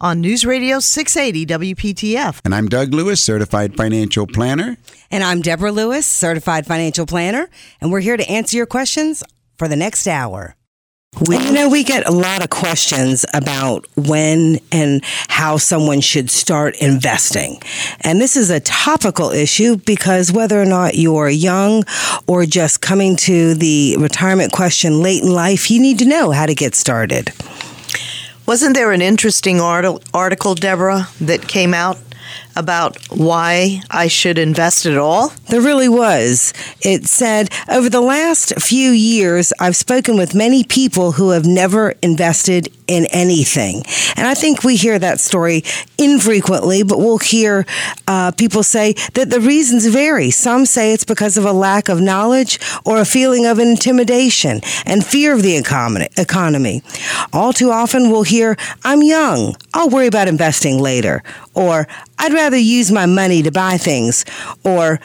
on News Radio 680 WPTF. And I'm Doug Lewis, certified financial planner. And I'm Deborah Lewis, certified financial planner, and we're here to answer your questions for the next hour. We, you know, we get a lot of questions about when and how someone should start investing. And this is a topical issue because whether or not you're young or just coming to the retirement question late in life, you need to know how to get started. Wasn't there an interesting article, Deborah, that came out about why I should invest at all? There really was. It said, over the last few years, I've spoken with many people who have never invested in anything. And I think we hear that story infrequently, but we'll hear uh, people say that the reasons vary. Some say it's because of a lack of knowledge or a feeling of intimidation and fear of the economy. All too often, we'll hear, I'm young, I'll worry about investing later. Or, I'd rather use my money to buy things. Or,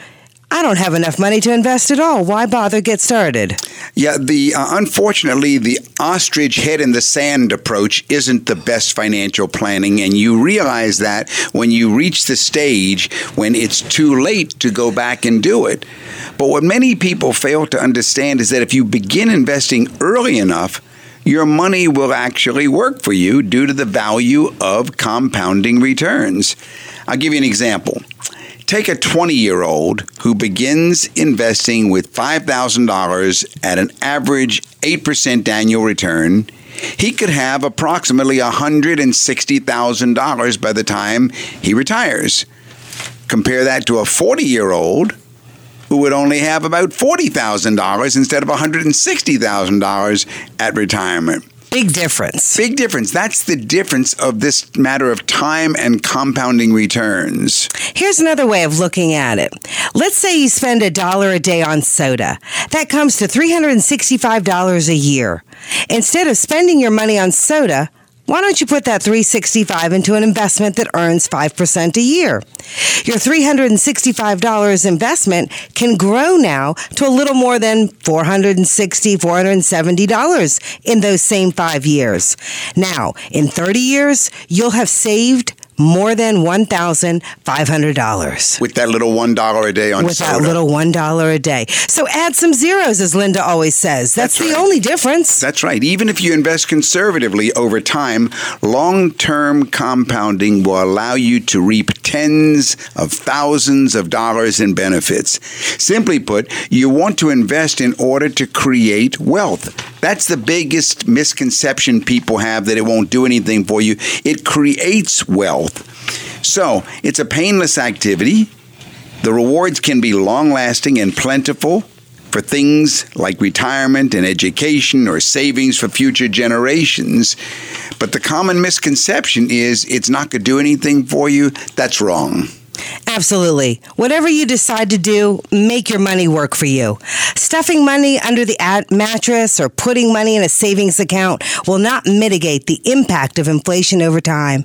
I don't have enough money to invest at all. Why bother get started? Yeah, the uh, unfortunately the ostrich head in the sand approach isn't the best financial planning and you realize that when you reach the stage when it's too late to go back and do it. But what many people fail to understand is that if you begin investing early enough, your money will actually work for you due to the value of compounding returns. I'll give you an example. Take a 20 year old who begins investing with $5,000 at an average 8% annual return. He could have approximately $160,000 by the time he retires. Compare that to a 40 year old who would only have about $40,000 instead of $160,000 at retirement. Big difference. Big difference. That's the difference of this matter of time and compounding returns. Here's another way of looking at it. Let's say you spend a dollar a day on soda. That comes to $365 a year. Instead of spending your money on soda, why don't you put that 365 into an investment that earns 5% a year? Your $365 investment can grow now to a little more than $460, $470 in those same 5 years. Now, in 30 years, you'll have saved more than $1,500. With that little $1 a day on With soda. that little $1 a day. So add some zeros, as Linda always says. That's, That's the right. only difference. That's right. Even if you invest conservatively over time, long term compounding will allow you to reap tens of thousands of dollars in benefits. Simply put, you want to invest in order to create wealth. That's the biggest misconception people have that it won't do anything for you. It creates wealth. So it's a painless activity. The rewards can be long lasting and plentiful for things like retirement and education or savings for future generations. But the common misconception is it's not going to do anything for you. That's wrong. Absolutely. Whatever you decide to do, make your money work for you. Stuffing money under the at- mattress or putting money in a savings account will not mitigate the impact of inflation over time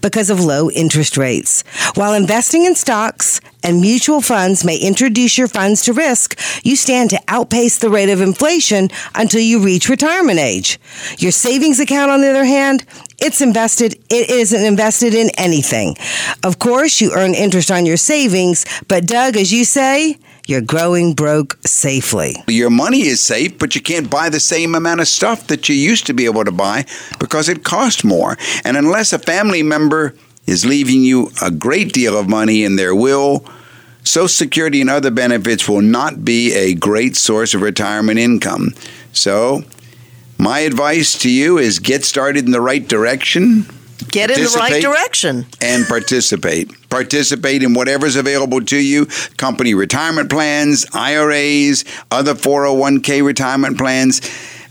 because of low interest rates. While investing in stocks and mutual funds may introduce your funds to risk, you stand to outpace the rate of inflation until you reach retirement age. Your savings account, on the other hand, it's invested, it isn't invested in anything. Of course, you earn interest on your savings, but Doug, as you say, you're growing broke safely. Your money is safe, but you can't buy the same amount of stuff that you used to be able to buy because it costs more. And unless a family member is leaving you a great deal of money in their will. Social Security and other benefits will not be a great source of retirement income. So, my advice to you is get started in the right direction Get in the right direction. and participate. Participate in whatever's available to you company retirement plans, IRAs, other 401k retirement plans,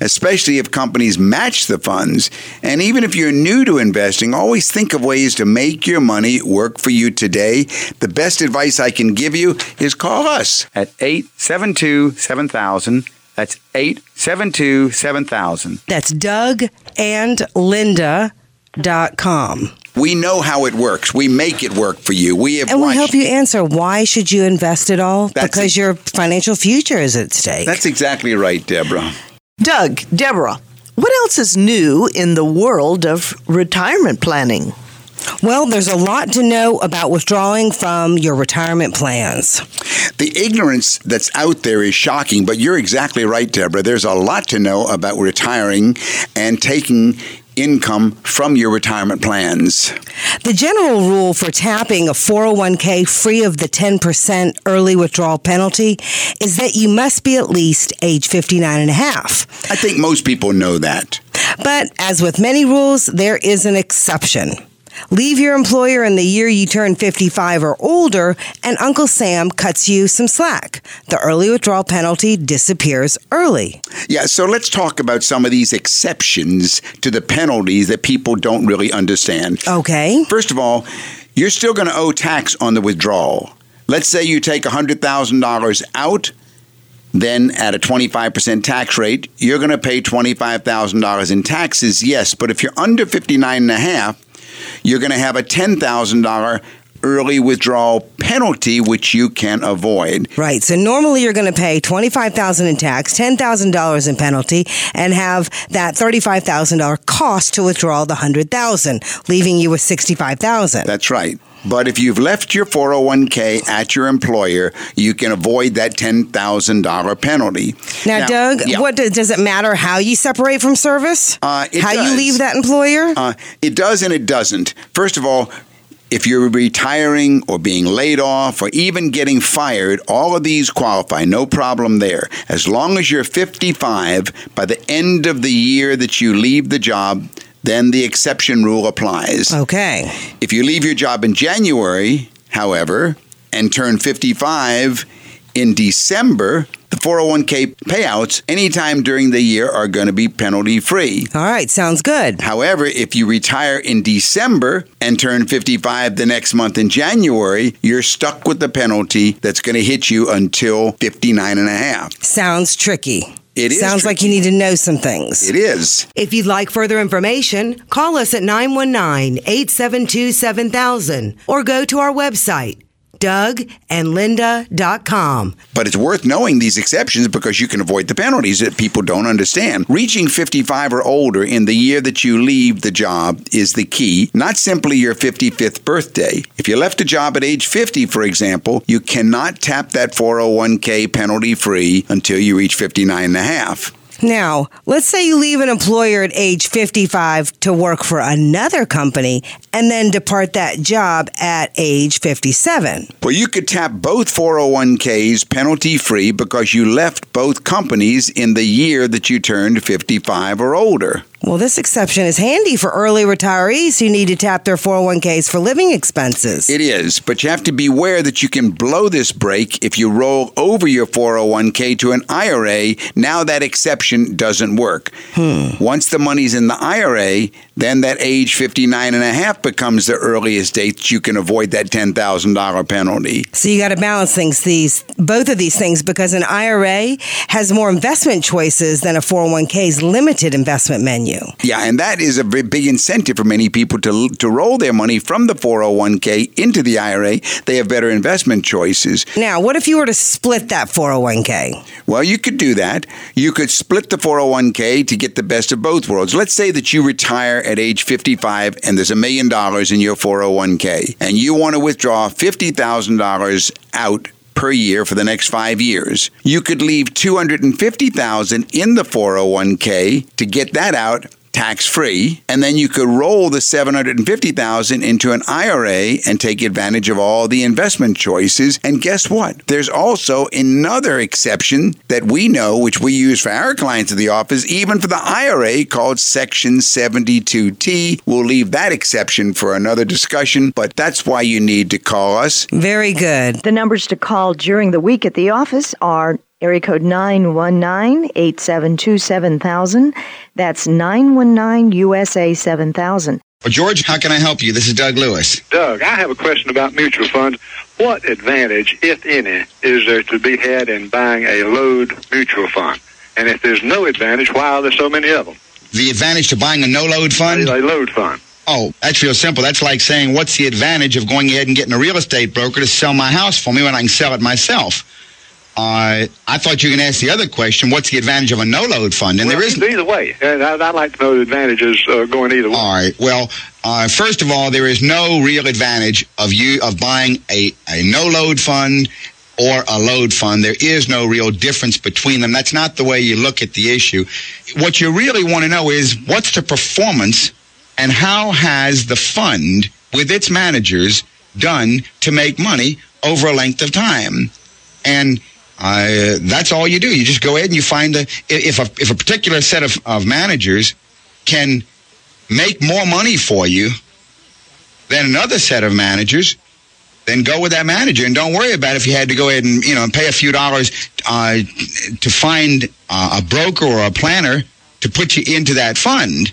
especially if companies match the funds. And even if you're new to investing, always think of ways to make your money work for you today. The best advice I can give you is call us at 872 7000. That's 872 7000. That's Doug and Linda dot com. We know how it works. We make it work for you. We have And we watched help you answer why should you invest it all? That's because it. your financial future is at stake. That's exactly right, Deborah. Doug, Deborah, what else is new in the world of retirement planning? Well, there's a lot to know about withdrawing from your retirement plans. The ignorance that's out there is shocking, but you're exactly right, Deborah. There's a lot to know about retiring and taking income from your retirement plans. The general rule for tapping a 401k free of the 10% early withdrawal penalty is that you must be at least age 59 and a half. I think most people know that. But as with many rules, there is an exception. Leave your employer in the year you turn 55 or older, and Uncle Sam cuts you some slack. The early withdrawal penalty disappears early. Yeah, so let's talk about some of these exceptions to the penalties that people don't really understand. Okay? First of all, you're still going to owe tax on the withdrawal. Let's say you take $100,000 out, then at a 25% tax rate, you're going to pay $25,000 in taxes, yes, but if you're under 59 and a half, you're going to have a $10,000 early withdrawal penalty which you can avoid. Right. So normally you're going to pay 25000 in tax, $10,000 in penalty, and have that $35,000 cost to withdraw the 100000 leaving you with 65000 That's right. But if you've left your 401k at your employer, you can avoid that $10,000 penalty. Now, Doug, yeah. what does, does it matter how you separate from service? Uh, how you leave that employer? Uh, it does and it doesn't. First of all, if you're retiring or being laid off or even getting fired, all of these qualify. No problem there. As long as you're 55 by the end of the year that you leave the job, then the exception rule applies. okay. If you leave your job in January, however, and turn 55 in December, the 401k payouts anytime during the year are going to be penalty free. All right. Sounds good. However, if you retire in December and turn 55 the next month in January, you're stuck with the penalty that's going to hit you until 59 and a half. Sounds tricky. It is Sounds like you need to know some things. It is. If you'd like further information, call us at 919 872 7000 or go to our website, dougandlinda.com. But it's worth knowing these exceptions because you can avoid the penalties that people don't understand. Reaching 55 or older in the year that you leave the job is the key, not simply your 55th birthday. If you left a job at age 50, for example, you cannot tap that 401k penalty free until you reach 59 and a half. Now, let's say you leave an employer at age 55 to work for another company and then depart that job at age 57. Well, you could tap both 401ks penalty free because you left both companies in the year that you turned 55 or older. Well, this exception is handy for early retirees who need to tap their 401ks for living expenses. It is, but you have to beware that you can blow this break if you roll over your 401k to an IRA. Now that exception doesn't work. Hmm. Once the money's in the IRA, then that age 59 and a half becomes the earliest date that you can avoid that $10,000 penalty. So you got to balance things these both of these things because an IRA has more investment choices than a 401k's limited investment menu. Yeah, and that is a very big incentive for many people to to roll their money from the 401k into the IRA. They have better investment choices. Now, what if you were to split that 401k? Well, you could do that. You could split the 401k to get the best of both worlds. Let's say that you retire at age 55 and there's a million dollars in your 401k and you want to withdraw $50,000 out per year for the next 5 years. You could leave 250,000 in the 401k to get that out tax free, and then you could roll the 750,000 into an IRA and take advantage of all the investment choices. And guess what? There's also another exception that we know, which we use for our clients at the office, even for the IRA called Section 72T. We'll leave that exception for another discussion, but that's why you need to call us. Very good. The numbers to call during the week at the office are area code 919-872-7000. That's 919-USA 7000. Well, George, how can I help you? This is Doug Lewis. Doug, I have a question about mutual funds. What advantage, if any, is there to be had in buying a load mutual fund? And if there's no advantage, why are there so many of them? The advantage to buying a no-load fund? A load fund. Oh, that's real simple. That's like saying, what's the advantage of going ahead and getting a real estate broker to sell my house for me when I can sell it myself? Uh, I thought you were going to ask the other question, what's the advantage of a no-load fund? And well, there isn't. Either way. And I'd, I'd like to know the advantages uh, going either way. All right. Well, uh, first of all, there is no real advantage of you of buying a, a no-load fund or a load fund. There is no real difference between them. That's not the way you look at the issue. What you really want to know is what's the performance and how has the fund with its managers done to make money over a length of time? And uh, that's all you do. You just go ahead and you find the if a if a particular set of, of managers can make more money for you than another set of managers, then go with that manager and don't worry about if you had to go ahead and you know pay a few dollars uh, to find uh, a broker or a planner to put you into that fund.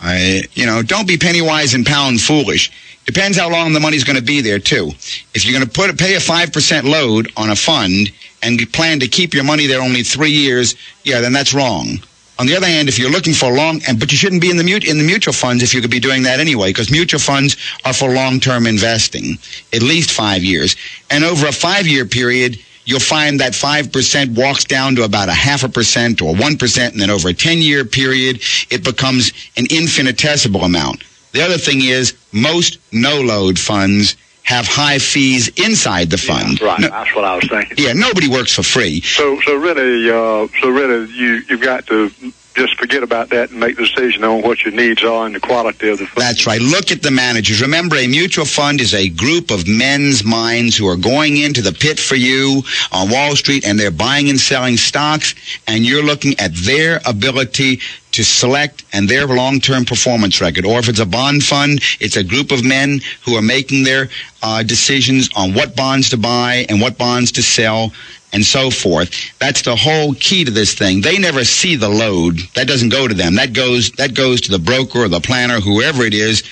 I, you know, don't be penny wise and pound foolish. Depends how long the money's going to be there too. If you're going to put pay a five percent load on a fund and plan to keep your money there only three years, yeah, then that's wrong. On the other hand, if you're looking for long, and but you shouldn't be in the mut- in the mutual funds if you could be doing that anyway, because mutual funds are for long-term investing, at least five years, and over a five-year period, you'll find that five percent walks down to about a half a percent or one percent, and then over a ten-year period, it becomes an infinitesimal amount. The other thing is most no-load funds have high fees inside the fund. Yeah, right, no, that's what I was thinking. Yeah, nobody works for free. So, so really, uh, so really, you you've got to just forget about that and make the decision on what your needs are and the quality of the fund. That's right. Look at the managers. Remember, a mutual fund is a group of men's minds who are going into the pit for you on Wall Street and they're buying and selling stocks, and you're looking at their ability to select and their long-term performance record. Or if it's a bond fund, it's a group of men who are making their uh, decisions on what bonds to buy and what bonds to sell and so forth. That's the whole key to this thing. They never see the load. That doesn't go to them. That goes that goes to the broker or the planner, whoever it is,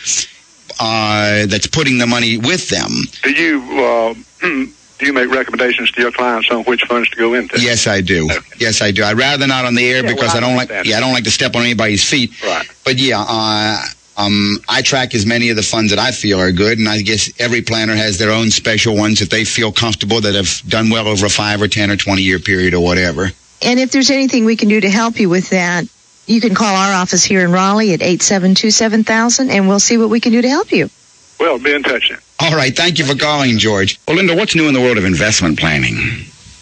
uh, that's putting the money with them. Do you uh, do you make recommendations to your clients on which funds to go into? Yes, I do. Okay. Yes, I do. I'd rather not on the air Yeah, because well, I I don't like. Yeah, I don't like to step on anybody's feet. Right. But yeah, uh, um, I track as many of the funds that I feel are good, and I guess every planner has their own special ones that they feel comfortable that have done well over a five or ten or twenty year period or whatever. And if there's anything we can do to help you with that, you can call our office here in Raleigh at 872-7000 and we'll see what we can do to help you. Well, be in touch then. All right, thank you for calling, George. Well, Linda, what's new in the world of investment planning?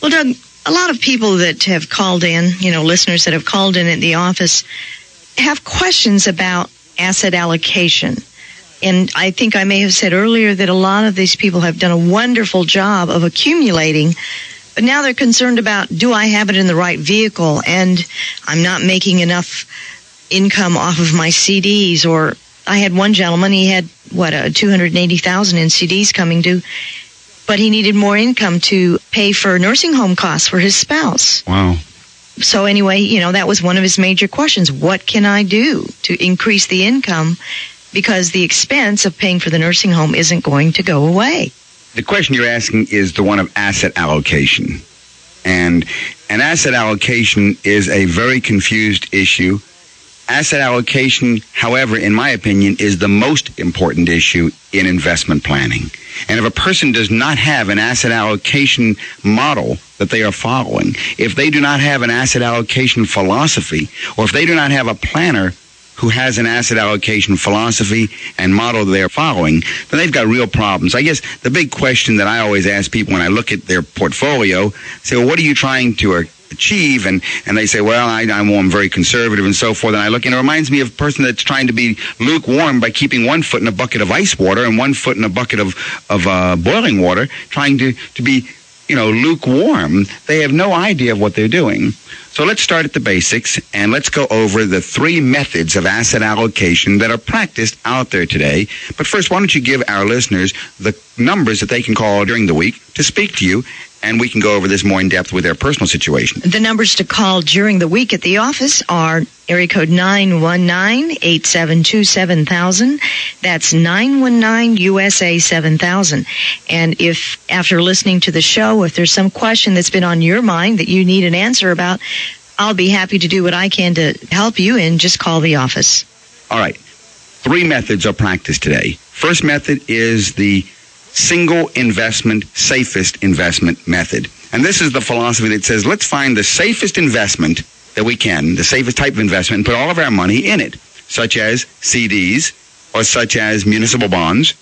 Well, Doug, a lot of people that have called in, you know, listeners that have called in at the office, have questions about asset allocation. And I think I may have said earlier that a lot of these people have done a wonderful job of accumulating, but now they're concerned about do I have it in the right vehicle and I'm not making enough income off of my CDs or I had one gentleman, he had what, uh, 280,000 in CDs coming due, but he needed more income to pay for nursing home costs for his spouse. Wow. So anyway, you know, that was one of his major questions. What can I do to increase the income? Because the expense of paying for the nursing home isn't going to go away. The question you're asking is the one of asset allocation. And an asset allocation is a very confused issue. Asset allocation, however, in my opinion, is the most important issue in investment planning. And if a person does not have an asset allocation model that they are following, if they do not have an asset allocation philosophy, or if they do not have a planner who has an asset allocation philosophy and model they're following, then they've got real problems. I guess the big question that I always ask people when I look at their portfolio, say, well, what are you trying to achieve and, and they say, well, I, I'm, very conservative and so forth. And I look and it reminds me of a person that's trying to be lukewarm by keeping one foot in a bucket of ice water and one foot in a bucket of, of uh, boiling water, trying to, to be, you know, lukewarm. They have no idea of what they're doing. So let's start at the basics and let's go over the three methods of asset allocation that are practiced out there today. But first, why don't you give our listeners the numbers that they can call during the week to speak to you and we can go over this more in depth with their personal situation. The numbers to call during the week at the office are area code 919-872-7000. That's 919-USA 7000. And if after listening to the show, if there's some question that's been on your mind that you need an answer about, I'll be happy to do what I can to help you and just call the office. All right. Three methods are practiced today. First method is the single investment, safest investment method. And this is the philosophy that says let's find the safest investment that we can, the safest type of investment, and put all of our money in it, such as CDs or such as municipal bonds,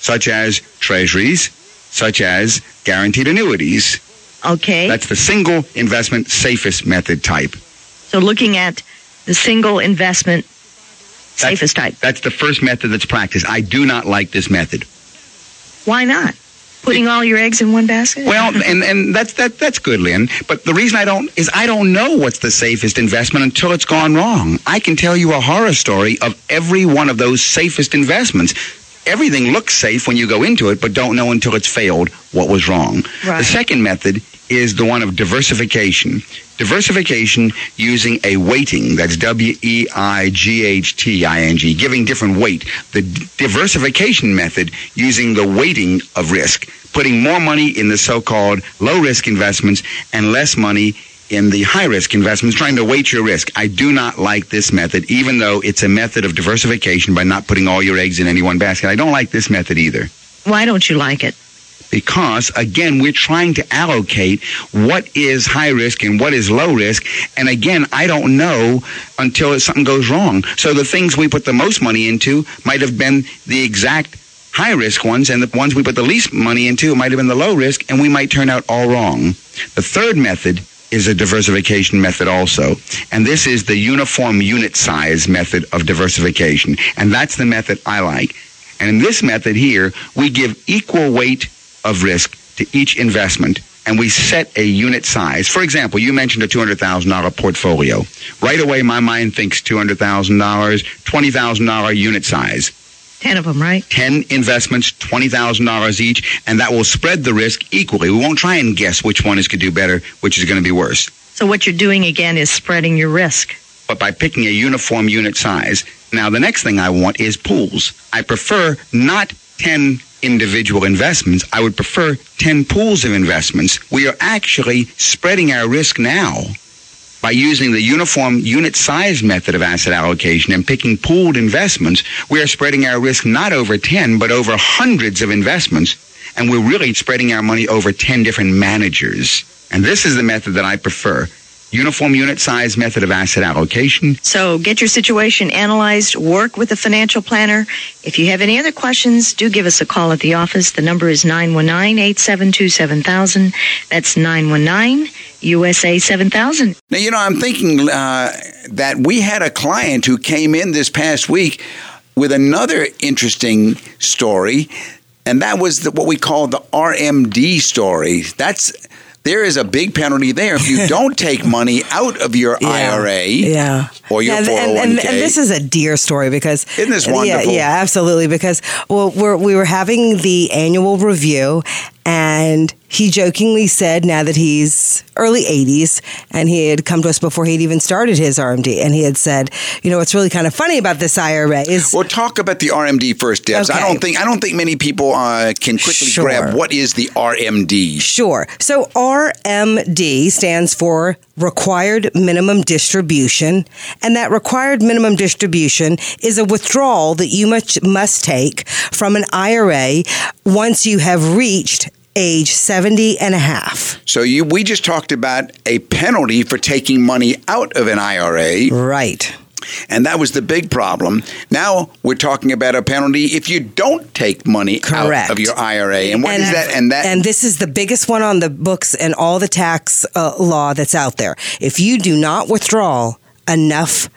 such as treasuries, such as guaranteed annuities. Okay. That's the single investment safest method type. So looking at the single investment safest that's, type. That's the first method that's practiced. I do not like this method. Why not? Putting all your eggs in one basket? Well, and, and that's that that's good, Lynn. But the reason I don't is I don't know what's the safest investment until it's gone wrong. I can tell you a horror story of every one of those safest investments. Everything looks safe when you go into it, but don't know until it's failed what was wrong. Right. The second method is the one of diversification. Diversification using a weighting, that's W E I G H T I N G, giving different weight. The d- diversification method using the weighting of risk, putting more money in the so called low risk investments and less money in the high risk investments, trying to weight your risk. I do not like this method, even though it's a method of diversification by not putting all your eggs in any one basket. I don't like this method either Why don't you like it? Because again we're trying to allocate what is high risk and what is low risk and again i don't know until something goes wrong so the things we put the most money into might have been the exact high risk ones and the ones we put the least money into might have been the low risk and we might turn out all wrong the third method is a diversification method also. And this is the uniform unit size method of diversification. And that's the method I like. And in this method here, we give equal weight of risk to each investment and we set a unit size. For example, you mentioned a $200,000 portfolio. Right away, my mind thinks $200,000, $20,000 unit size. Ten of them, right? 10 investments, $20,000 each, and that will spread the risk equally. We won't try and guess which one is going to do better, which is going to be worse. So what you're doing again is spreading your risk. But by picking a uniform unit size. Now, the next thing I want is pools. I prefer not 10 individual investments. I would prefer 10 pools of investments. We are actually spreading our risk now by using the uniform unit size method of asset allocation and picking pooled investments, we are spreading our risk not over 10, but over hundreds of investments. And we're really spreading our money over 10 different managers. And this is the method that I prefer. Uniform unit size method of asset allocation. So get your situation analyzed, work with a financial planner. If you have any other questions, do give us a call at the office. The number is 919-872-7000. That's 919-USA 7000. Now, you know, I'm thinking uh, that we had a client who came in this past week with another interesting story, and that was the, what we call the RMD story. That's there is a big penalty there if you don't take money out of your Yeah. IRA Yeah. or your Yeah, and, 401k. and, and oh this is a dear story because Isn't this Yeah, wonderful? yeah, absolutely. Because well, we're, we were having the annual review, and he jokingly said now that he's early 80s and he had come to us before he'd even started his RMD and he had said you know what's really kind of funny about this IRA is Well, talk about the RMD first, Debs. I don't think I don't think many people uh, can quickly Sure. grab what is the RMD. Sure. So RMD stands for required minimum distribution, and that required minimum distribution is a withdrawal that you must must take from an IRA once you have reached age 70 and a half. So you we just talked about a penalty for taking money out of an IRA. Right. And that was the big problem. Now we're talking about a penalty if you don't take money Correct. out of your IRA. And what is that? And that and this is the biggest one on the books and all the tax uh, law that's out there. If you do not withdraw enough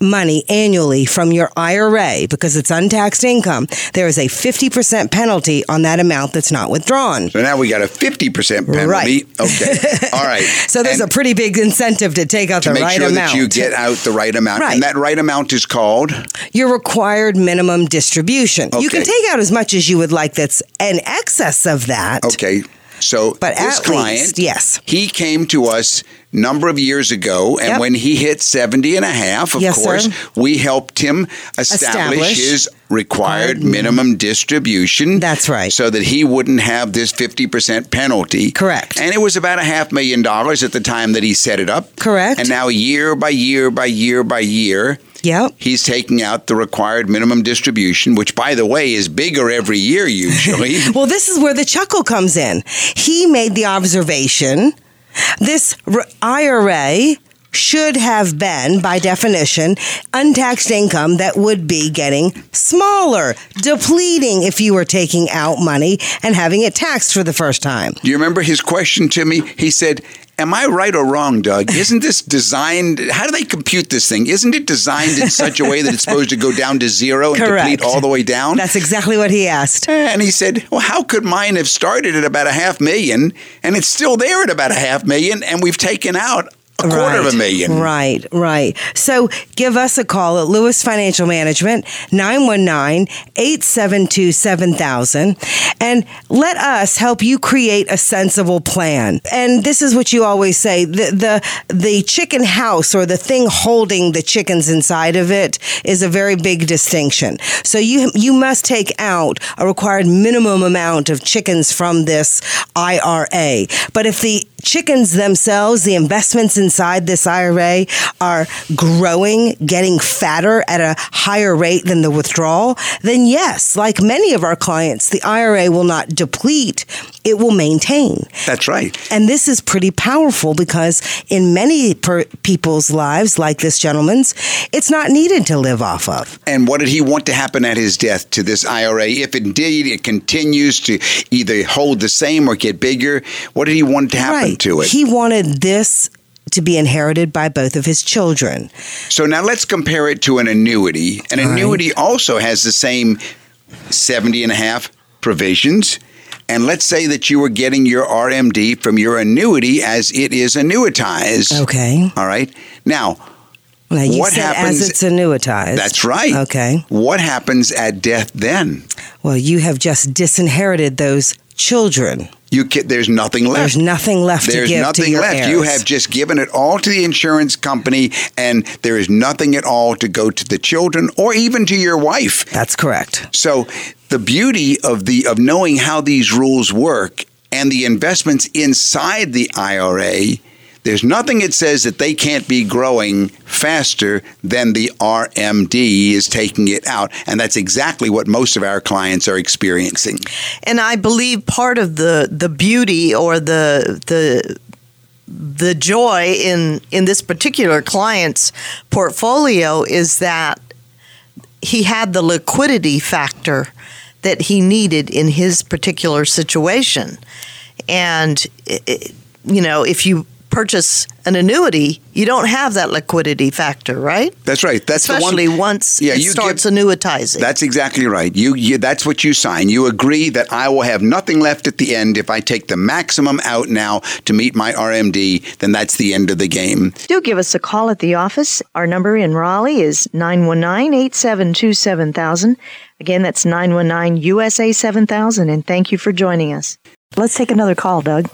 money annually from your IRA because it's untaxed income, there is a 50% penalty on that amount that's not withdrawn. so now we got a 50% penalty. Right. Okay. All right. So there's And a pretty big incentive to take out to the make right sure amount. that you get out the right amount. Right. And that right amount is called your required minimum distribution. You can take out as much as you would like that's in excess of that. Okay. So But this client, least, yes. he came to us number of years ago and Yep. when he hit 70 and a half, of Yes, sir. course, we helped him establish, Establish. his required minimum distribution. That's right. So that he wouldn't have this 50% penalty. Correct. And it was about a half million dollars at the time that he set it up. Correct. And now year by year by year by year, Yep. He's taking out the required minimum distribution, which, by the way, is bigger every year usually. Well, this is where the chuckle comes in. He made the observation this IRA should have been, by definition, untaxed income that would be getting smaller, depleting if you were taking out money and having it taxed for the first time. Do you remember his question to me? He said, Am I right or wrong, Doug? Isn't this designed? How do they compute this thing? Isn't it designed in such a way that it's supposed to go down to zero and Correct. deplete all the way down? That's exactly what he asked. Eh, and he said, Well, how could mine have started at about a half million and it's still there at about a half million and we've taken out a quarter of a million? Right, right. So give us a call at Lewis Financial Management, 919-872-7000, and let us help you create a sensible plan. And this is what you always say, the, the, the chicken house or the thing holding the chickens inside of it is a very big distinction. So you, you must take out a required minimum amount of chickens from this IRA. But if the chickens themselves, the investments inside this IRA are growing, getting fatter at a higher rate than the withdrawal, then yes, like many of our clients, the IRA will not deplete, it will maintain. That's right. And this is pretty powerful because in many per- people's lives, like this gentleman's, it's not needed to live off of. And what did he want to happen at his death to this IRA? If indeed it continues to either hold the same or get bigger, what did he want to happen to it? He wanted this to be inherited by both of his children. So now let's compare it to an annuity. An All right. annuity also has the same 70 and a half provisions. And let's say that you were getting your RMD from your annuity as it is annuitized. Okay. All right. Now, Now What happens- as it's annuitized. that's right. Okay. What happens at death then? Well, you have just disinherited those children. You ca there's nothing left. There's nothing left There's nothing left. You have just given it all to the insurance company, and there is nothing at all to go to the children or even to your wife. That's correct. So the beauty of the of knowing how these rules work and the investments inside the IRA, there's nothing that says that they can't be growing faster than the RMD is taking it out, and that's exactly what most of our clients are experiencing. And I believe part of the the beauty or the the the joy in in this particular client's portfolio is that he had the liquidity factor that he needed in his particular situation. And i- i- you know, if you purchase an annuity, you don't have that liquidity factor, right? That's right. That's Especially the one. once Yeah, it you starts give- annuitizing. That's exactly right. You, you that's what you sign. You agree that I will have nothing left at the end if I take the maximum out now to meet my RMD. Then that's the end of the game. Do give us a call at the office. Our number in Raleigh is 919 872 7000. Again, that's 919 USA 7000. And thank you for joining us. Let's take another call, Doug.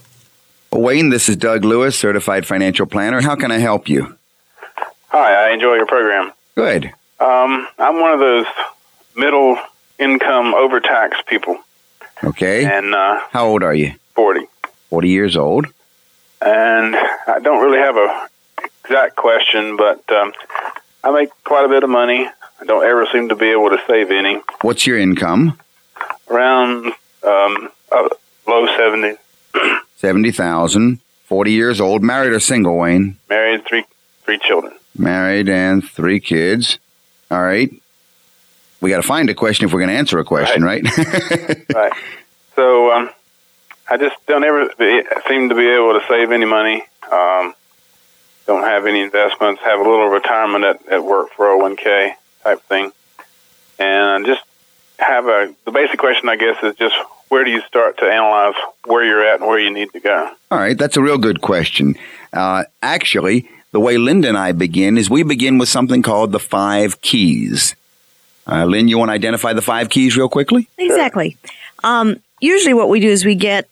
Wayne, this is Doug Lewis, certified financial planner. How can I help you? Hi, I enjoy your program. Good. Um, I'm one of those middle income overtaxed people, Okay. and uh, How old are you? 40. 40 years old. And I don't really have a exact question, but um, I make quite a bit of money. I don't ever seem to be able to save any. What's your income? Around um, uh, low 70s. 70,000. 40 years old. Married or single, Wayne? Married, three three children. Married and three kids. All right. We got to find a question if we're going to answer a question, right? right. So um, I just don't ever be, seem to be able to save any money. Um, don't have any investments. Have a little retirement at, at work 401k type thing, and just have a. The basic question, I guess, is just where do you start to analyze where you're at and where you need to go? All right, that's a real good question. Uh, actually, the way Linda and I begin is we begin with something called the five keys. Uh, Lynn, you want to identify the five keys real quickly? Exactly. Um, usually, what we do is we get,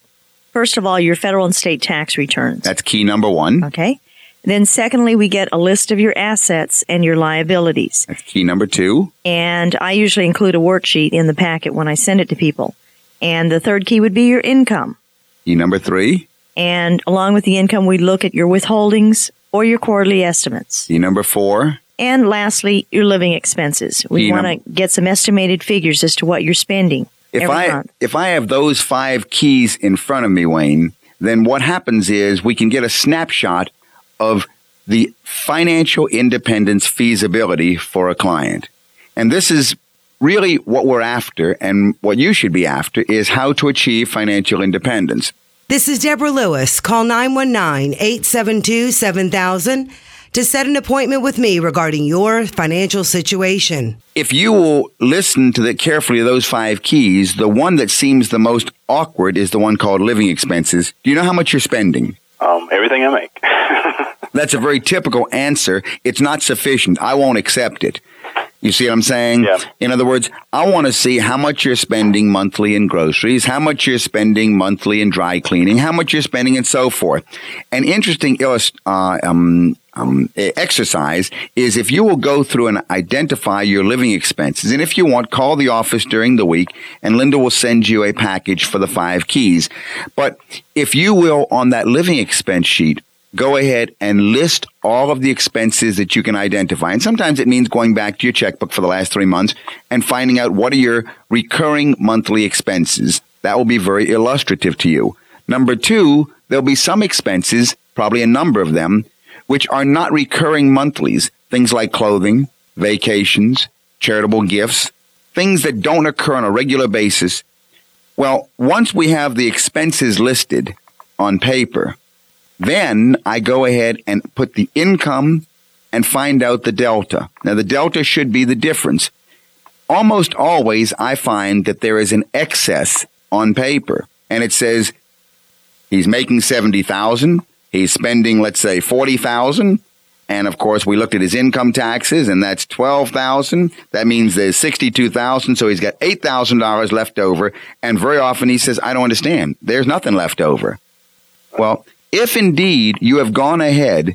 first of all, your federal and state tax returns. That's key number one. Okay. Then, secondly, we get a list of your assets and your liabilities. That's key number two. And I usually include a worksheet in the packet when I send it to people. And the third key would be your income. Key number three. And along with the income, we look at your withholdings or your quarterly estimates. Key number four. And lastly, your living expenses. We want num- to get some estimated figures as to what you're spending If I month. if I have those five keys in front of me, Wayne, then what happens is we can get a snapshot of the financial independence feasibility for a client. And this is really what we're after and what you should be after is how to achieve financial independence. This is Deborah Lewis. Call 919 872 7000 to set an appointment with me regarding your financial situation. If you will listen to the carefully to those five keys, the one that seems the most awkward is the one called living expenses. Do you know how much you're spending? Um, everything I make. That's a very typical answer. It's not sufficient. I won't accept it. You see what I'm saying? Yeah. In other words, I want to see how much you're spending monthly in groceries, how much you're spending monthly in dry cleaning, how much you're spending, and so forth. An interesting illust- uh, um, um, exercise is if you will go through and identify your living expenses, and if you want, call the office during the week, and Linda will send you a package for the five keys. But if you will, on that living expense sheet, go ahead and list all of the expenses that you can identify. And sometimes it means going back to your checkbook for the last three months and finding out what are your recurring monthly expenses. That will be very illustrative to you. Number two, there'll be some expenses, probably a number of them, which are not recurring monthlies. Things like clothing, vacations, charitable gifts, things that don't occur on a regular basis. Well, once we have the expenses listed on paper, then I go ahead and put the income and find out the delta. Now, the delta should be the difference. Almost always, I find that there is an excess on paper, and it says he's making seventy thousand, he's spending, let's say, forty thousand, and of course, we looked at his income taxes, and that's twelve thousand. That means there's sixty-two thousand, so he's got eight thousand dollars left over. And very often, he says, "I don't understand. There's nothing left over." Well, if indeed you have gone ahead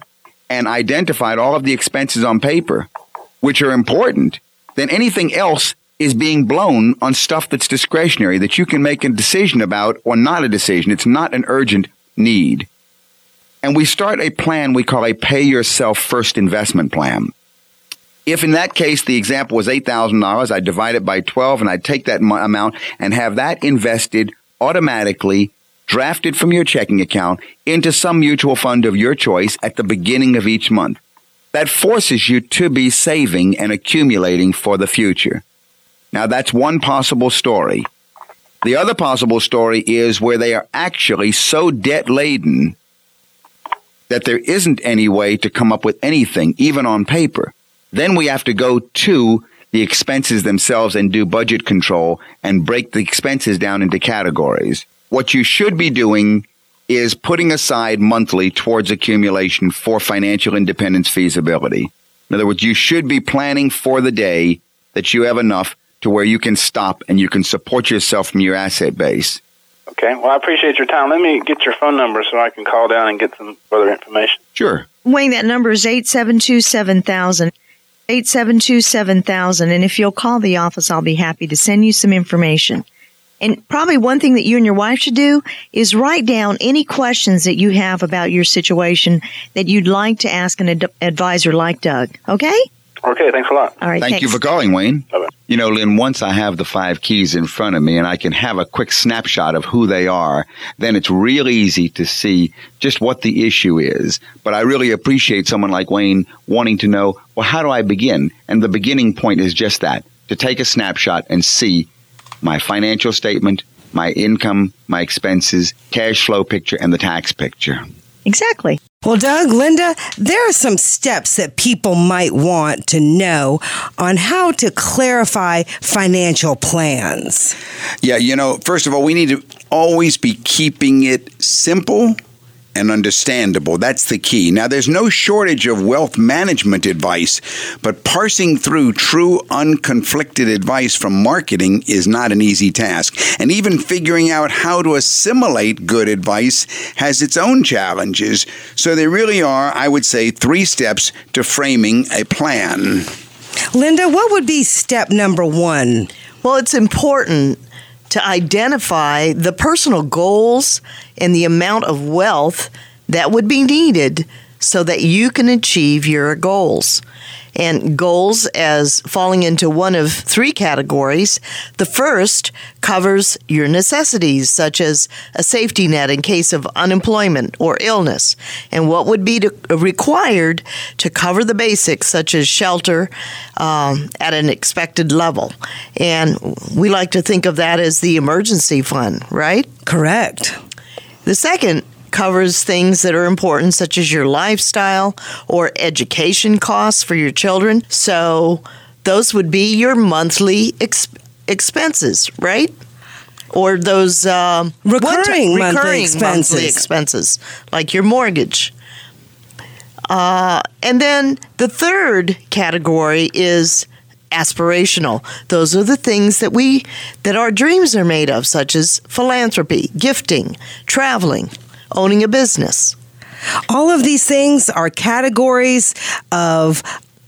and identified all of the expenses on paper, which are important, then anything else is being blown on stuff that's discretionary that you can make a decision about or not a decision. It's not an urgent need. And we start a plan we call a pay yourself first investment plan. If in that case the example was $8,000, I'd divide it by 12 and I'd take that mo- amount and have that invested automatically drafted from your checking account into some mutual fund of your choice at the beginning of each month. That forces you to be saving and accumulating for the future. Now, that's one possible story. The other possible story is where they are actually so debt laden that there isn't any way to come up with anything, even on paper. Then we have to go to the expenses themselves and do budget control and break the expenses down into categories. What you should be doing is putting aside monthly towards accumulation for financial independence feasibility. In other words, you should be planning for the day that you have enough to where you can stop and you can support yourself from your asset base. Okay. Well, I appreciate your time. Let me get your phone number so I can call down and get some further information. Sure. Wayne, that number is 872 7000. 872 7000. And if you'll call the office, I'll be happy to send you some information. And probably one thing that you and your wife should do is write down any questions that you have about your situation that you'd like to ask an ad- advisor like Doug. Okay? Okay, thanks a lot. All right. Thank thanks. you for calling, Wayne. Bye-bye. You know, Lynn, once I have the five keys in front of me and I can have a quick snapshot of who they are, then it's real easy to see just what the issue is. But I really appreciate someone like Wayne wanting to know, well, how do I begin? And the beginning point is just that to take a snapshot and see my financial statement, my income, my expenses, cash flow picture, and the tax picture. Exactly. Well, Doug, Linda, there are some steps that people might want to know on how to clarify financial plans. Yeah, you know, first of all, we need to always be keeping it simple and understandable. That's the key. Now, there's no shortage of wealth management advice, but parsing through true, unconflicted advice from marketing is not an easy task. And even figuring out how to assimilate good advice has its own challenges. So, there really are, I would say, three steps to framing a plan. Linda, what would be step number one? Well, it's important to identify the personal goals and the amount of wealth that would be needed so that you can achieve your goals. And goals as falling into one of three categories. The first covers your necessities, such as a safety net in case of unemployment or illness, and what would be to, required to cover the basics, such as shelter um, at an expected level. And we like to think of that as the emergency fund, right? Correct. The second covers things that are important, such as your lifestyle or education costs for your children. So those would be your monthly ex- expenses, right? Or those um, Recurring one-time- monthly expenses. monthly expenses, like your mortgage. Uh, and then the third category is aspirational. Those are the things that we that our dreams are made of, such as philanthropy, gifting, traveling, owning a business. All of these things are categories of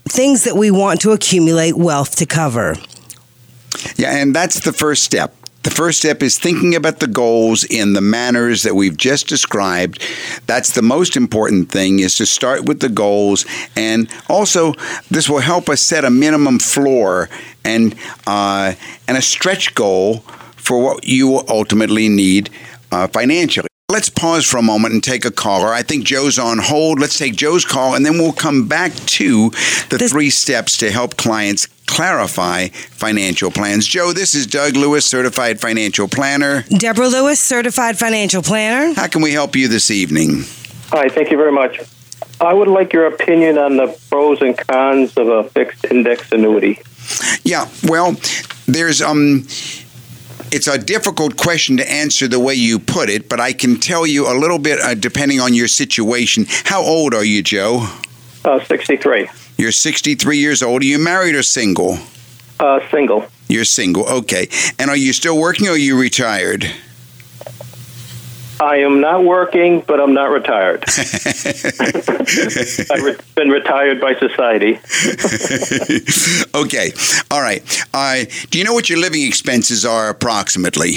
things that we want to accumulate wealth to cover. Yeah, and that's the first step. The first step is thinking about the goals in the manners that we've just described. That's the most important thing is to start with the goals and also this will help us set a minimum floor and uh, and a stretch goal for what you ultimately need uh, financially. Let's pause for a moment and take a caller. I think Joe's on hold. Let's take Joe's call and then we'll come back to the This- three steps to help clients clarify financial plans. Joe, this is Doug Lewis, certified financial planner. Deborah Lewis, certified financial planner. How can we help you this evening? Hi, thank you very much. I would like your opinion on the pros and cons of a fixed index annuity. Yeah, well, there's um it's a difficult question to answer the way you put it, but I can tell you a little bit uh, depending on your situation. How old are you, Joe? Uh, 63. You're 63 years old. Are you married or single? Uh, single. You're single. Okay. And are you still working or are you retired? I am not working, but I'm not retired. I've re- been retired by society. okay. All right. Uh, do you know what your living expenses are approximately?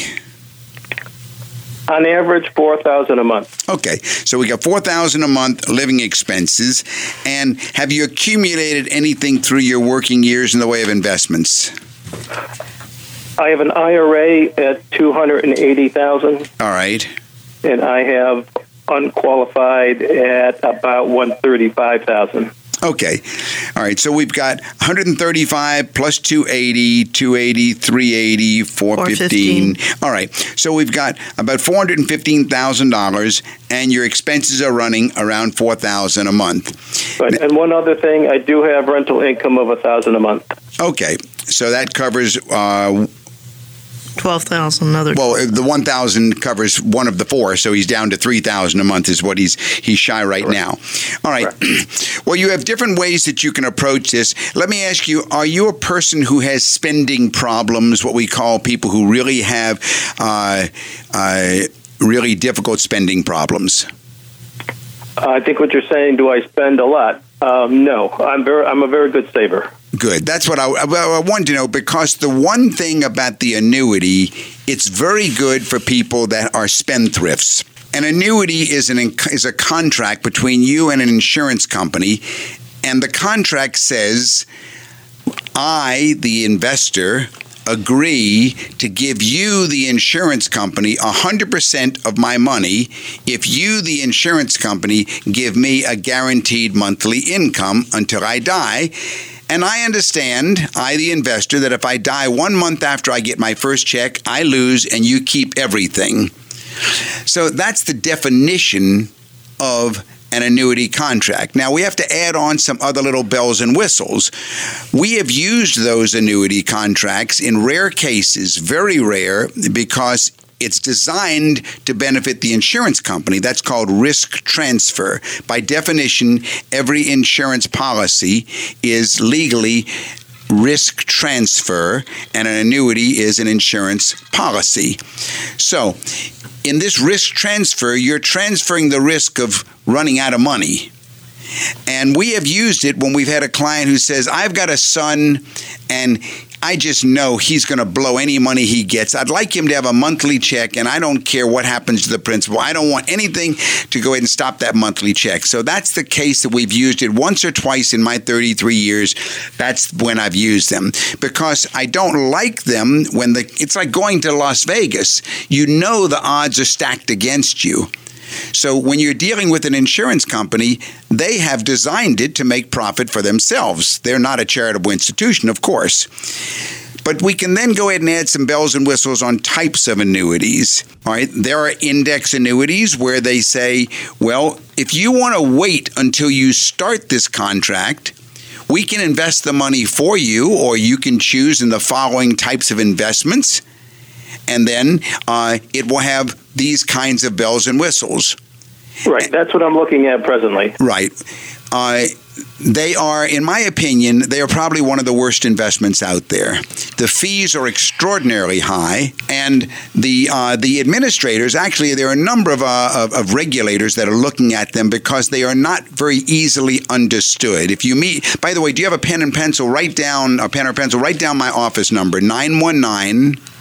On average, 4000 a month. Okay, so we got four thousand a month living expenses, and have you accumulated anything through your working years in the way of investments? I have an IRA at 280000 All right, and I have unqualified at about 135000 okay, all right. So we've got one hundred and thirty-five plus 280, 280, 380, 415. All right, so we've got about four hundred and fifteen thousand dollars, and your expenses are running around four thousand a month. But, and one other thing, I do have rental income of a 1000 a month. Okay, so that covers. Uh, 12,000 another. Well, the one thousand covers one of the four, so he's down to three thousand a month is what he's he's shy right now. All right. well, you have different ways that you can approach this. Let me ask you: Are you a person who has spending problems? What we call people who really have uh, uh, really difficult spending problems. I think what you're saying, do I spend a lot? Um, no, I'm very, I'm a very good saver. Good. That's what I, I wanted to know because the one thing about the annuity, it's very good for people that are spendthrifts. An annuity is an is a contract between you and an insurance company And the contract says, I, the investor, agree to give you, the insurance company, 100% of my money if you, the insurance company, give me a guaranteed monthly income until I die. And I understand, I, the investor, that if I die one month after I get my first check, I lose and you keep everything. So that's the definition of an annuity contract. Now, we have to add on some other little bells and whistles. We have used those annuity contracts in rare cases, very rare, because it's designed to benefit the insurance company. That's called risk transfer. By definition, every insurance policy is legally risk transfer, and an annuity is an insurance policy. So, in this risk transfer, you're transferring the risk of running out of money. And we have used it when we've had a client who says, I've got a son and I just know he's going to blow any money he gets. I'd like him to have a monthly check, and I don't care what happens to the principal. I don't want anything to go ahead and stop that monthly check. So that's the case that we've used it once or twice in my 33 years. That's when I've used them because I don't like them when the it's like going to Las Vegas. You know the odds are stacked against you. So when you're dealing with an insurance company, they have designed it to make profit for themselves. They're not a charitable institution, of course. But we can then go ahead and add some bells and whistles on types of annuities. All right, there are index annuities where they say, well, if you want to wait until you start this contract, we can invest the money for you, or you can choose in the following types of investments and then uh, it will have these kinds of bells and whistles. Right, that's what I'm looking at presently. Right. Uh, they are, in my opinion, they are probably one of the worst investments out there. The fees are extraordinarily high, and the uh, the administrators actually there are a number of, uh, of, of regulators that are looking at them because they are not very easily understood. If you meet, by the way, do you have a pen and pencil? Write down a pen or pencil. Write down my office number nine one nine. 919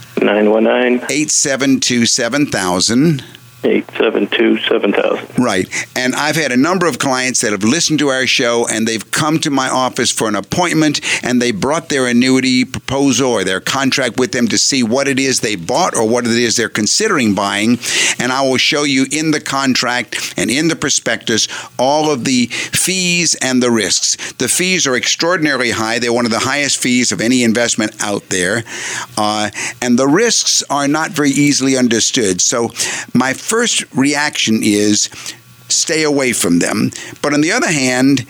872 7000. 872 7000. Right. And I've had a number of clients that have listened to our show and they've come to my office for an appointment and they brought their annuity proposal or their contract with them to see what it is they bought or what it is they're considering buying. And I will show you in the contract and in the prospectus all of the fees and the risks. The fees are extraordinarily high, they're one of the highest fees of any investment out there. Uh, and the risks are not very easily understood. So, my first reaction is stay away from them. But on the other hand,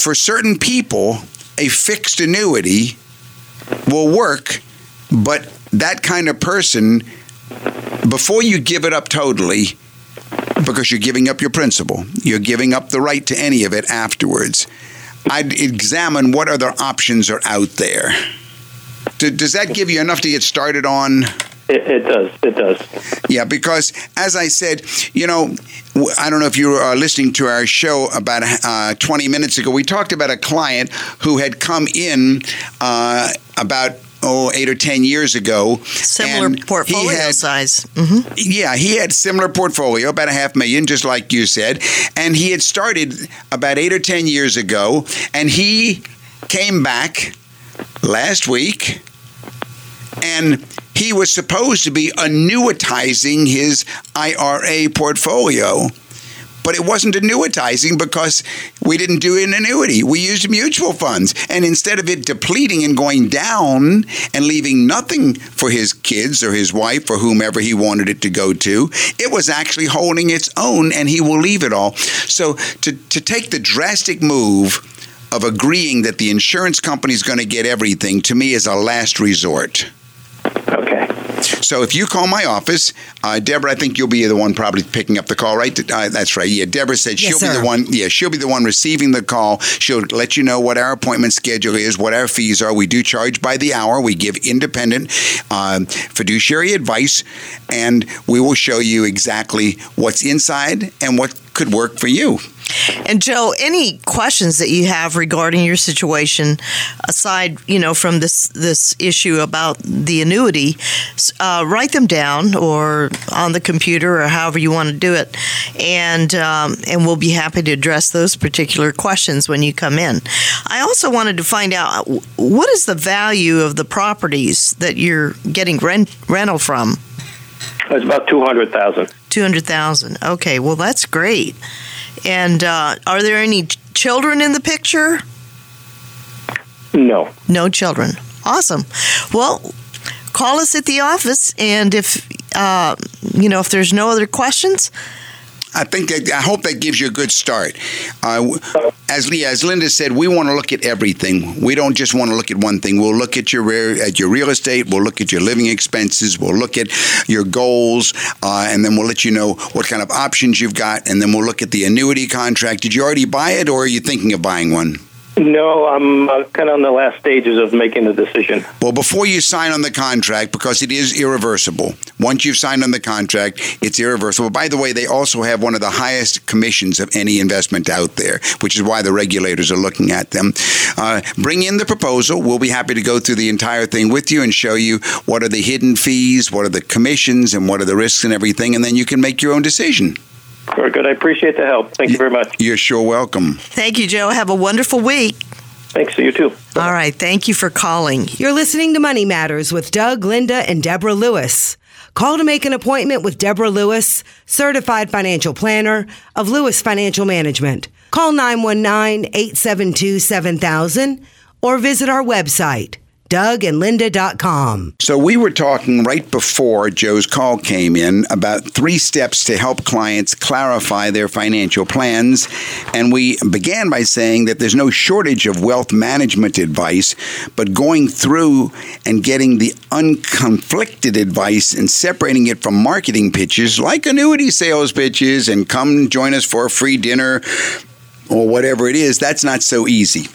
for certain people, a fixed annuity will work, but that kind of person, before you give it up totally, because you're giving up your principal, you're giving up the right to any of it afterwards. I'd examine what other options are out there. Does that give you enough to get started on? It, it, does. It does. Yeah, because as I said, you know, I don't know if you are listening to our show about uh, 20 minutes ago. We talked about a client who had come in uh, about oh eight or ten years ago. Similar portfolio had, size. Mm-hmm. Yeah, he had similar portfolio, about a half million, just like you said, and he had started about eight or ten years ago, and he came back last week and he was supposed to be annuitizing his IRA portfolio. But it wasn't annuitizing because we didn't do an annuity. We used mutual funds. And instead of it depleting and going down and leaving nothing for his kids or his wife or whomever he wanted it to go to, it was actually holding its own and he will leave it all. So to, to take the drastic move of agreeing that the insurance company is going to get everything to me is a last resort. Okay. So if you call my office, uh, Deborah, I think you'll be the one probably picking up the call, right? Uh, that's right. Yeah, Deborah said Yes, she'll be the one. Yeah, she'll be the one receiving the call. She'll let you know what our appointment schedule is, what our fees are. We do charge by the hour. We give independent um, fiduciary advice, and we will show you exactly what's inside and what could work for you. And Joe, any questions that you have regarding your situation, aside, you know, from this this issue about the annuity, uh, write them down or on the computer or however you want to do it, and um, and we'll be happy to address those particular questions when you come in. I also wanted to find out what is the value of the properties that you're getting rent rental from. It's about two hundred thousand. Two hundred thousand. Okay, well that's great. And uh, are there any children in the picture? No. No children. Awesome. Well, call us at the office, and if uh, you know if there's no other questions, I think that, I hope that gives you a good start. Uh, as as Linda said, we want to look at everything. We don't just want to look at one thing. We'll look at your at your real estate. We'll look at your living expenses. We'll look at your goals, uh, and then we'll let you know what kind of options you've got. And then we'll look at the annuity contract. Did you already buy it, or are you thinking of buying one? No, I'm uh, kind of on the last stages of making the decision. Well, before you sign on the contract, because it is irreversible, once you've signed on the contract, it's irreversible. By the way, they also have one of the highest commissions of any investment out there, which is why the regulators are looking at them. Uh, bring in the proposal. We'll be happy to go through the entire thing with you and show you what are the hidden fees, what are the commissions, and what are the risks and everything, and then you can make your own decision. Very good. I appreciate the help. Thank you very much. You're sure welcome. Thank you, Joe. Have a wonderful week. Thanks to you too. All right. Thank you for calling. You're listening to Money Matters with Doug, Linda, and Deborah Lewis. Call to make an appointment with Deborah Lewis, certified financial planner of Lewis Financial Management. Call 919 872 7000 or visit our website dougandlinda.com. So we were talking right before Joe's call came in about three steps to help clients clarify their financial plans. And we began by saying that there's no shortage of wealth management advice, but going through and getting the unconflicted advice and separating it from marketing pitches like annuity sales pitches and come join us for a free dinner or whatever it is, that's not so easy.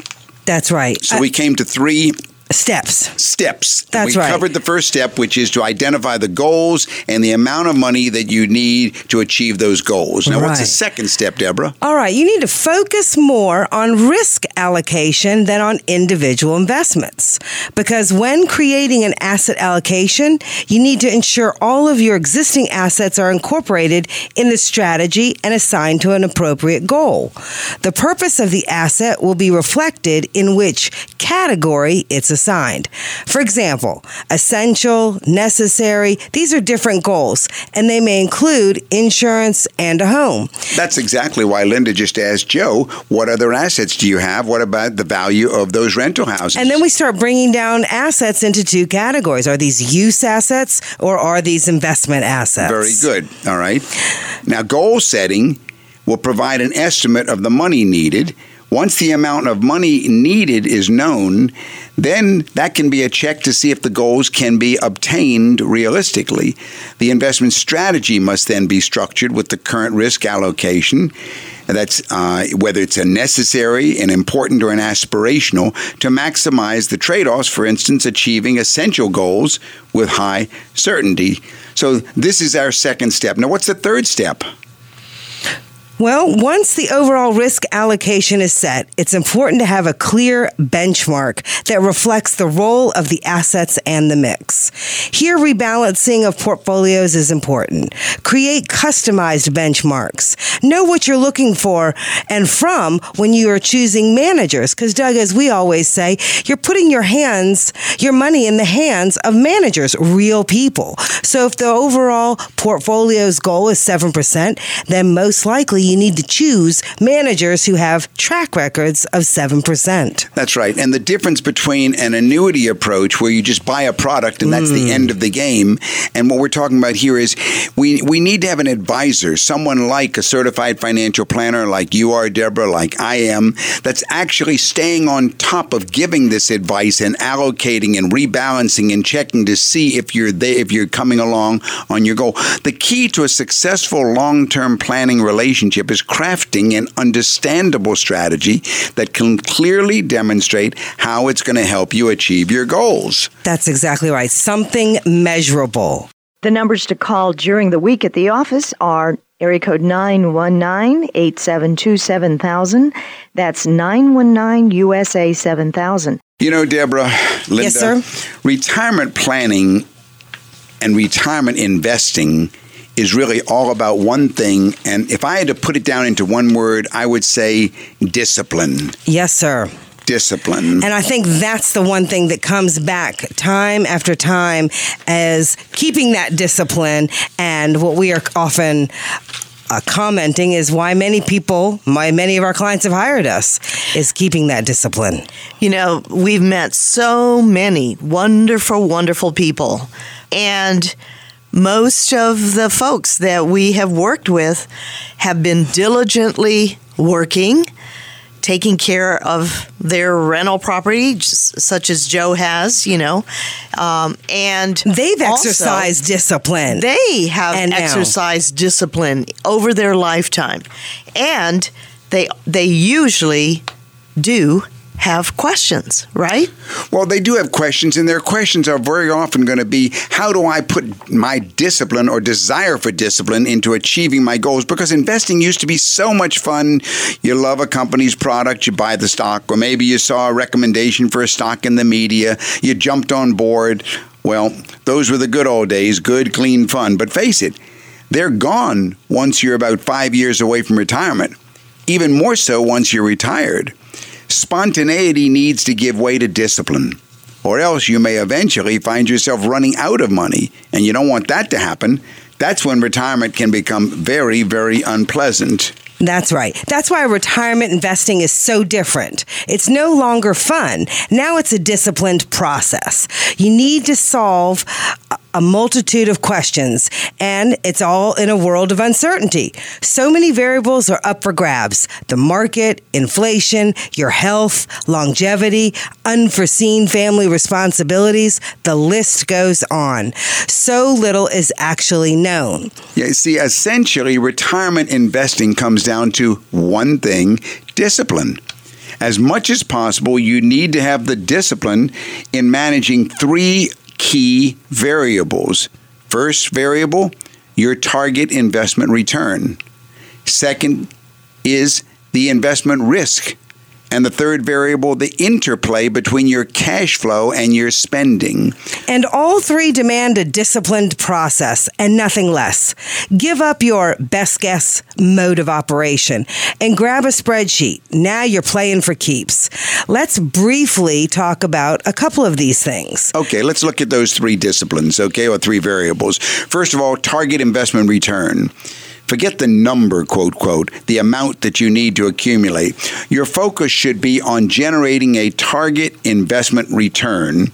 That's right. So we came to three steps. Steps. That's we right. covered the first step, which is to identify the goals and the amount of money that you need to achieve those goals. Now, what's the second step, Deborah? All right, you need to focus more on risk allocation than on individual investments. Because when creating an asset allocation, you need to ensure all of your existing assets are incorporated in the strategy and assigned to an appropriate goal. The purpose of the asset will be reflected in which category it's assigned. For example, essential, necessary, these are different goals, and they may include insurance and a home. That's exactly why Linda just asked Joe, what other assets do you have? What about the value of those rental houses? And then we start bringing down assets into two categories. Are these use assets or are these investment assets? Very good. All right. Now, goal setting will provide an estimate of the money needed. Once the amount of money needed is known, then that can be a check to see if the goals can be obtained realistically. The investment strategy must then be structured with the current risk allocation. That's uh, whether it's a necessary, an important, or an aspirational to maximize the trade offs, for instance, achieving essential goals with high certainty. So, this is our second step. Now, what's the third step? Well, once the overall risk allocation is set, it's important to have a clear benchmark that reflects the role of the assets and the mix. Here, rebalancing of portfolios is important. Create customized benchmarks. Know what you're looking for and from when you are choosing managers. Because, Doug, as we always say, you're putting your hands, your money in the hands of managers, real people. So, if the overall portfolio's goal is 7%, then most likely you need to choose managers who have track records of 7%. That's right. And the difference between an annuity approach where you just buy a product and that's the mm. end of the game, and what we're talking about here is we, we need to have an advisor, someone like a certified financial planner, like you are, Deborah, like I am, that's actually staying on top of giving this advice and allocating and rebalancing and checking to see if you're there, if you're coming along on your goal. The key to a successful long-term planning relationship is crafting an understandable strategy that can clearly demonstrate how it's going to help you achieve your goals. That's exactly right. Something measurable. The numbers to call during the week at the office are Area code 919-872-7000. That's 919-USA 7000. You know, Deborah, Linda, Yes, sir. retirement planning and retirement investing is really all about one thing. And if I had to put it down into one word, I would say discipline. Yes, sir. Discipline. And I think that's the one thing that comes back time after time as keeping that discipline. And what we are often uh, commenting is why many people, why many of our clients have hired us, is keeping that discipline. You know, we've met so many wonderful, wonderful people. And most of the folks that we have worked with have been diligently working, taking care of their rental property, such as Joe has, you know. Um, and They've also- exercised discipline. they have And now. exercised discipline over their lifetime, and they they usually do have questions, right? Well, they do have questions, and their questions are very often going to be how do I put my discipline or desire for discipline into achieving my goals? Because investing used to be so much fun. You love a company's product, you buy the stock, or maybe you saw a recommendation for a stock in the media, you jumped on board. Well, those were the good old days, good, clean fun. But face it, they're gone once you're about five years away from retirement, even more so once you're retired. Spontaneity needs to give way to discipline, or else you may eventually find yourself running out of money, and you don't want that to happen. That's when retirement can become very, very unpleasant. That's right. That's why retirement investing is so different. It's no longer fun. Now it's a disciplined process. You need to solve uh, a- multitude of questions, and it's all in a world of uncertainty. So many variables are up for grabs the market, inflation, your health, longevity, unforeseen family responsibilities. The list goes on. So little is actually known. Yeah, see, essentially, retirement investing comes down to one thing discipline. As much as possible, you need to have the discipline in managing three key variables. First variable, your target investment return. Second is the investment risk. And the third variable, the interplay between your cash flow and your spending. And all three demand a disciplined process and nothing less. Give up your best guess mode of operation and grab a spreadsheet. Now you're playing for keeps. Let's briefly talk about a couple of these things. Okay, let's look at those three disciplines, okay, or three variables. First of all, target investment return. Forget the number, quote, quote, the amount that you need to accumulate. Your focus should be on generating a target investment return.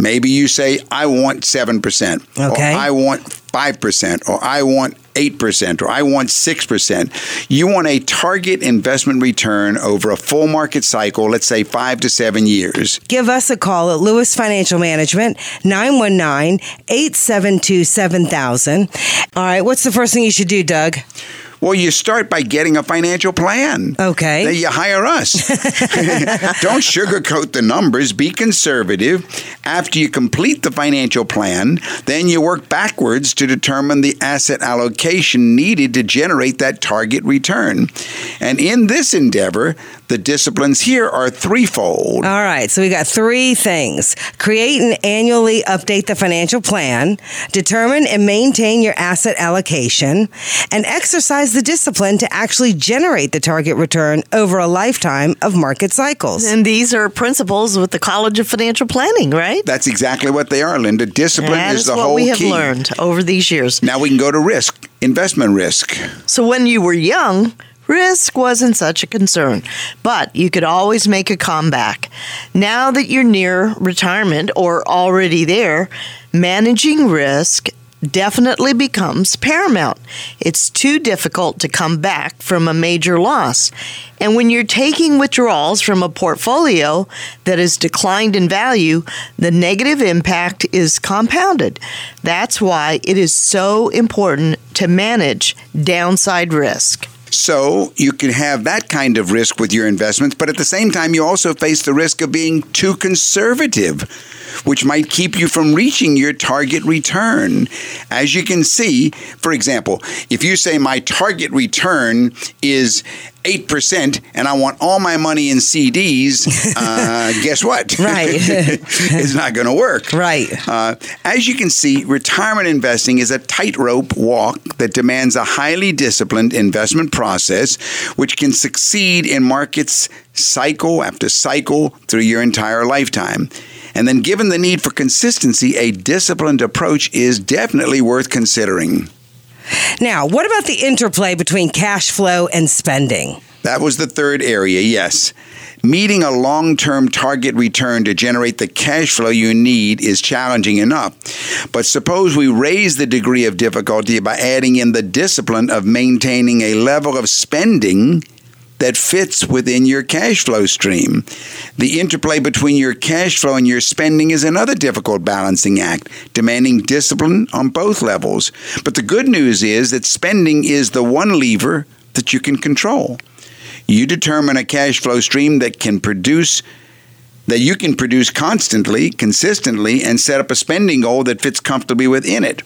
Maybe you say, I want 7%, Okay. or I want 5%, or I want 8%, or I want 6%. You want a target investment return over a full market cycle, let's say five to seven years. Give us a call at Lewis Financial Management, 919 872 7000. All right, what's the first thing you should do, Doug? Well, you start by getting a financial plan. Okay. Then you hire us. Don't sugarcoat the numbers. Be conservative. After you complete the financial plan, then you work backwards to determine the asset allocation needed to generate that target return. And in this endeavor, the disciplines here are threefold. All right, so we got three things create and annually update the financial plan, determine and maintain your asset allocation, and exercise the discipline to actually generate the target return over a lifetime of market cycles. And these are principles with the College of Financial Planning, right? That's exactly what they are, Linda. Discipline That is is the what whole we have key. learned over these years. Now we can go to risk, investment risk. So when you were young, risk wasn't such a concern, but you could always make a comeback. Now that you're near retirement or already there, managing risk definitely becomes paramount. It's too difficult to come back from a major loss. And when you're taking withdrawals from a portfolio that has declined in value, the negative impact is compounded. That's why it is so important to manage downside risk. So you can have that kind of risk with your investments, but at the same time, you also face the risk of being too conservative, which might keep you from reaching your target return. As you can see, for example, if you say my target return is 8% and I want all my money in CDs, uh, guess what? Right. it's not going to work. Right. Uh, as you can see, retirement investing is a tightrope walk that demands a highly disciplined investment process, which can succeed in markets cycle after cycle through your entire lifetime. And then, given the need for consistency, a disciplined approach is definitely worth considering. Now, what about the interplay between cash flow and spending? That was the third area, yes. Meeting a long term target return to generate the cash flow you need is challenging enough. But suppose we raise the degree of difficulty by adding in the discipline of maintaining a level of spending that fits within your cash flow stream. The interplay between your cash flow and your spending is another difficult balancing act, demanding discipline on both levels. But the good news is that spending is the one lever that you can control. You determine a cash flow stream that can produce that you can produce constantly, consistently, and set up a spending goal that fits comfortably within it.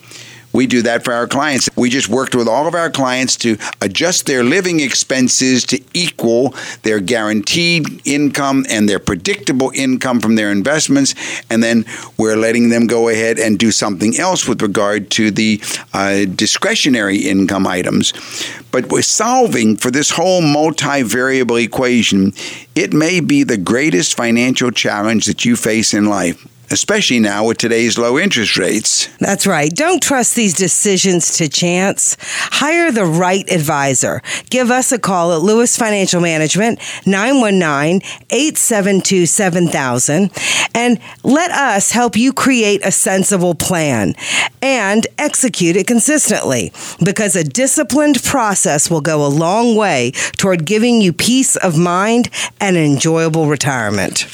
We do that for our clients. We just worked with all of our clients to adjust their living expenses to equal their guaranteed income and their predictable income from their investments. And then we're letting them go ahead and do something else with regard to the uh, discretionary income items. But we're solving for this whole multivariable equation. It may be the greatest financial challenge that you face in life especially now with today's low interest rates. That's right. Don't trust these decisions to chance. Hire the right advisor. Give us a call at Lewis Financial Management, 919-872-7000, and let us help you create a sensible plan and execute it consistently because a disciplined process will go a long way toward giving you peace of mind and an enjoyable retirement.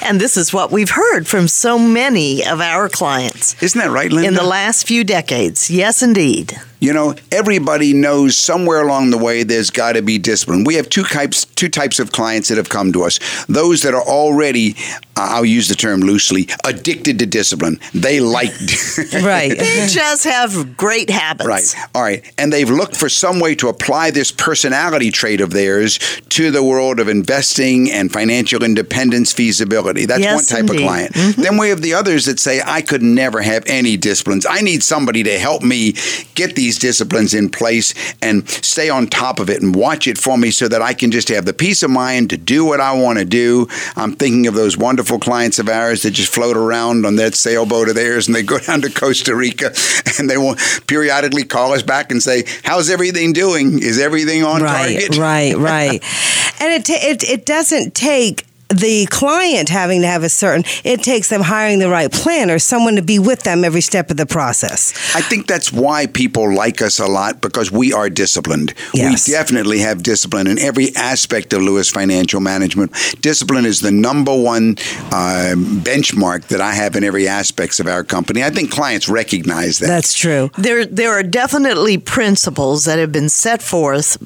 And this is what we've heard from so many of our clients. Isn't that right, Linda? In the last few decades. Yes, indeed. You know, everybody knows somewhere along the way there's got to be discipline. We have two types two types of clients that have come to us. Those that are already I'll use the term loosely, addicted to discipline. They like Right. they just have great habits. Right. All right. And they've looked for some way to apply this personality trait of theirs to the world of investing and financial independence feasibility. That's Yes, one type indeed. of client. Mm-hmm. Then we have the others that say, I could never have any disciplines. I need somebody to help me get these disciplines in place and stay on top of it and watch it for me so that I can just have the peace of mind to do what I want to do. I'm thinking of those wonderful clients of ours that just float around on that sailboat of theirs and they go down to Costa Rica and they will periodically call us back and say, How's everything doing? Is everything on right, target? right, right. and it, ta- it it doesn't take the client having to have a certain. It takes them hiring the right planner, someone to be with them every step of the process. I think that's why people like us a lot because we are disciplined. Yes. We definitely have discipline in every aspect of Lewis Financial Management. Discipline is the number one uh, benchmark that I have in every aspects of our company. I think clients recognize that. That's true. There, there are definitely principles that have been set forth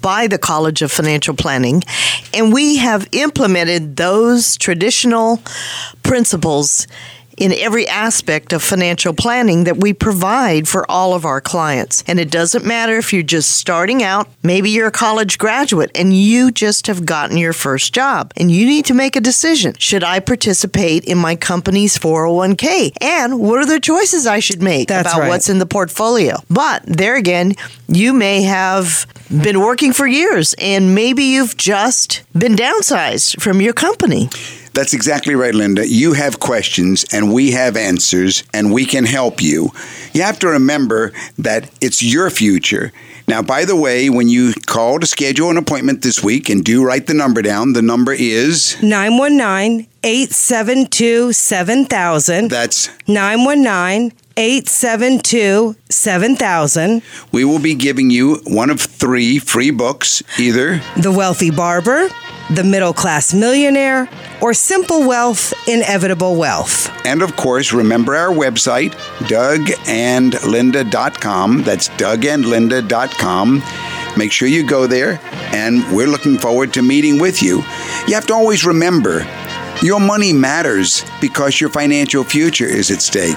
by the College of Financial Planning, and we have implemented those traditional principles in every aspect of financial planning that we provide for all of our clients. And it doesn't matter if you're just starting out, maybe you're a college graduate and you just have gotten your first job and you need to make a decision. Should I participate in my company's 401k? And what are the choices I should make That's about right. what's in the portfolio? But there again, you may have been working for years and maybe you've just been downsized from your company. That's exactly right, Linda. You have questions and we have answers and we can help you. You have to remember that it's your future. Now, by the way, when you call to schedule an appointment this week and do write the number down, the number is 919 872 7000. that's 919 872 7000. we will be giving you one of three free books, either The Wealthy Barber, The Middle Class Millionaire, or Simple Wealth, Inevitable Wealth. And of course, remember our website, dougandlinda.com. That's dougandlinda.com. Make sure you go there, and we're looking forward to meeting with you. You have to always remember your money matters because your financial future is at stake.